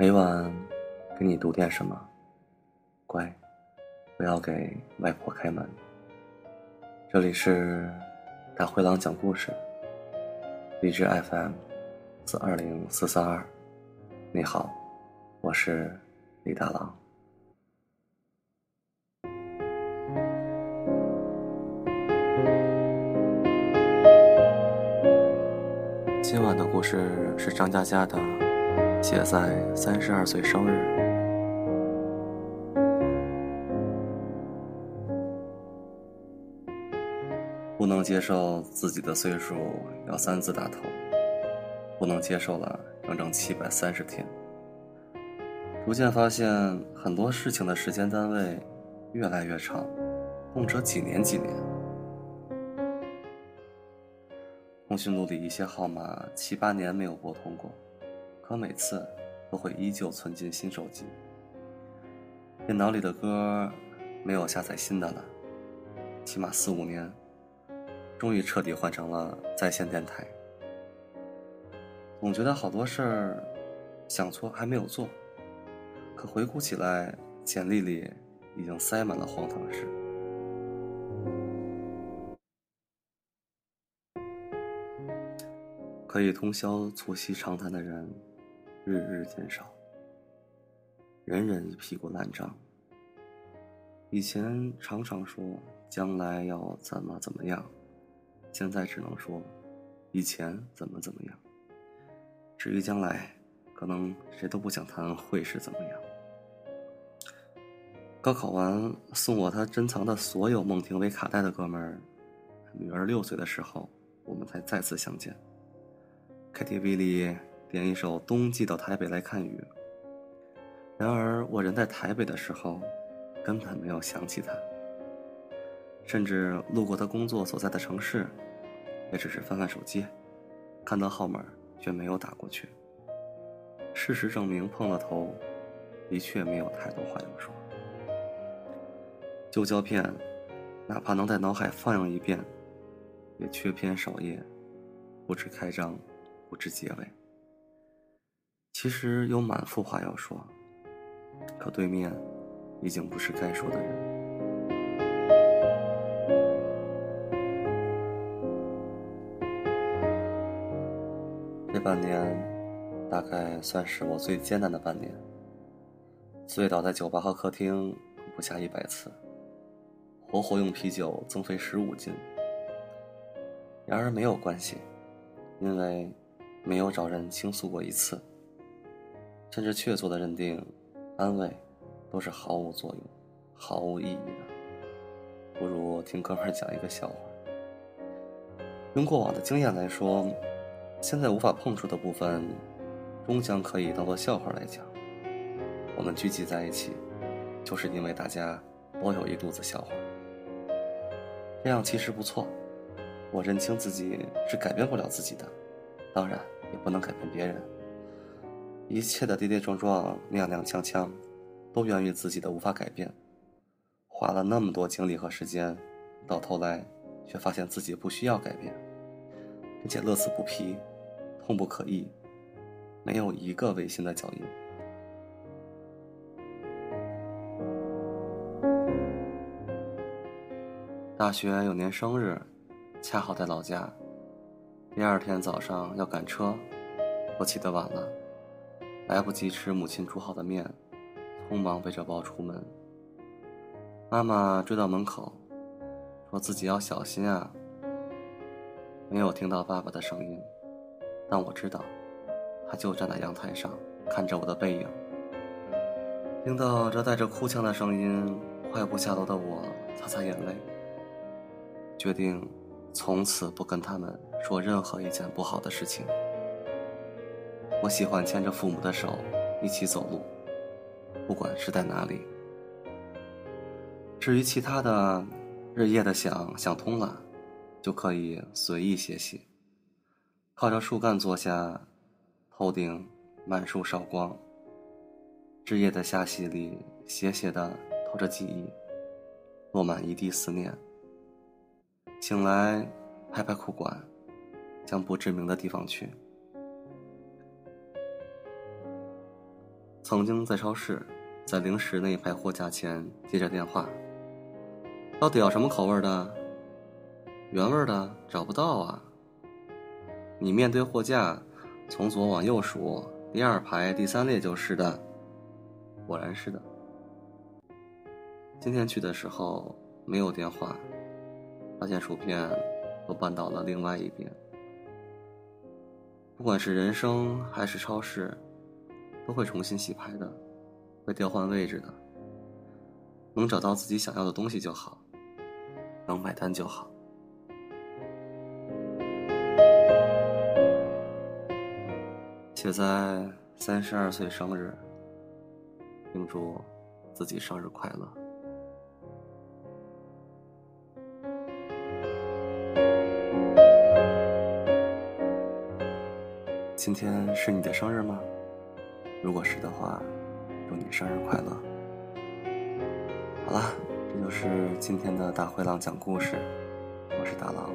每晚给你读点什么，乖，不要给外婆开门。这里是大灰狼讲故事，荔枝 FM 四二零四三二。你好，我是李大郎。今晚的故事是张嘉佳的。写在三十二岁生日，不能接受自己的岁数要三字打头，不能接受了整整七百三十天。逐渐发现很多事情的时间单位越来越长，动辄几年几年。通讯录里一些号码七八年没有拨通过。可每次都会依旧存进新手机。电脑里的歌没有下载新的了，起码四五年，终于彻底换成了在线电台。总觉得好多事儿想做还没有做，可回顾起来，简历里已经塞满了荒唐事。可以通宵促膝长谈的人。日日减少，人人屁股烂账。以前常常说将来要怎么怎么样，现在只能说以前怎么怎么样。至于将来，可能谁都不想谈会是怎么样。高考完送我他珍藏的所有孟庭苇卡带的哥们儿，女儿六岁的时候，我们才再次相见。KTV 里。点一首《冬季到台北来看雨》。然而我人在台北的时候，根本没有想起他，甚至路过他工作所在的城市，也只是翻翻手机，看到号码却没有打过去。事实证明，碰了头，的确没有太多话要说。旧胶片，哪怕能在脑海放映一遍，也缺篇少页，不知开张，不知结尾。其实有满腹话要说，可对面已经不是该说的人。这半年大概算是我最艰难的半年，醉倒在酒吧和客厅不下一百次，活活用啤酒增肥十五斤。然而没有关系，因为没有找人倾诉过一次。甚至确凿的认定，安慰，都是毫无作用、毫无意义的。不如听哥们讲一个笑话。用过往的经验来说，现在无法碰触的部分，终将可以当做笑话来讲。我们聚集在一起，就是因为大家都有一肚子笑话。这样其实不错。我认清自己是改变不了自己的，当然也不能改变别人。一切的跌跌撞撞、踉踉跄跄，都源于自己的无法改变。花了那么多精力和时间，到头来却发现自己不需要改变，并且乐此不疲、痛不可抑，没有一个违心的脚印。大学有年生日，恰好在老家。第二天早上要赶车，我起得晚了。来不及吃母亲煮好的面，匆忙背着包出门。妈妈追到门口，说自己要小心啊。没有听到爸爸的声音，但我知道，他就站在阳台上看着我的背影。听到这带着哭腔的声音，快步下楼的我擦擦眼泪，决定从此不跟他们说任何一件不好的事情。我喜欢牵着父母的手一起走路，不管是在哪里。至于其他的，日夜的想想通了，就可以随意歇息。靠着树干坐下，头顶满树韶光。枝叶的下隙里，斜斜的透着记忆，落满一地思念。醒来，拍拍裤管，向不知名的地方去。曾经在超市，在零食那一排货架前接着电话，到底要什么口味的？原味的找不到啊。你面对货架，从左往右数，第二排第三列就是的。果然是的。今天去的时候没有电话，发现薯片都搬到了另外一边。不管是人生还是超市，都会重新洗牌的，会调换位置的。能找到自己想要的东西就好，能买单就好。且在三十二岁生日，庆祝自己生日快乐。今天是你的生日吗？如果是的话，祝你生日快乐。好了，这就是今天的大灰狼讲故事，我是大狼，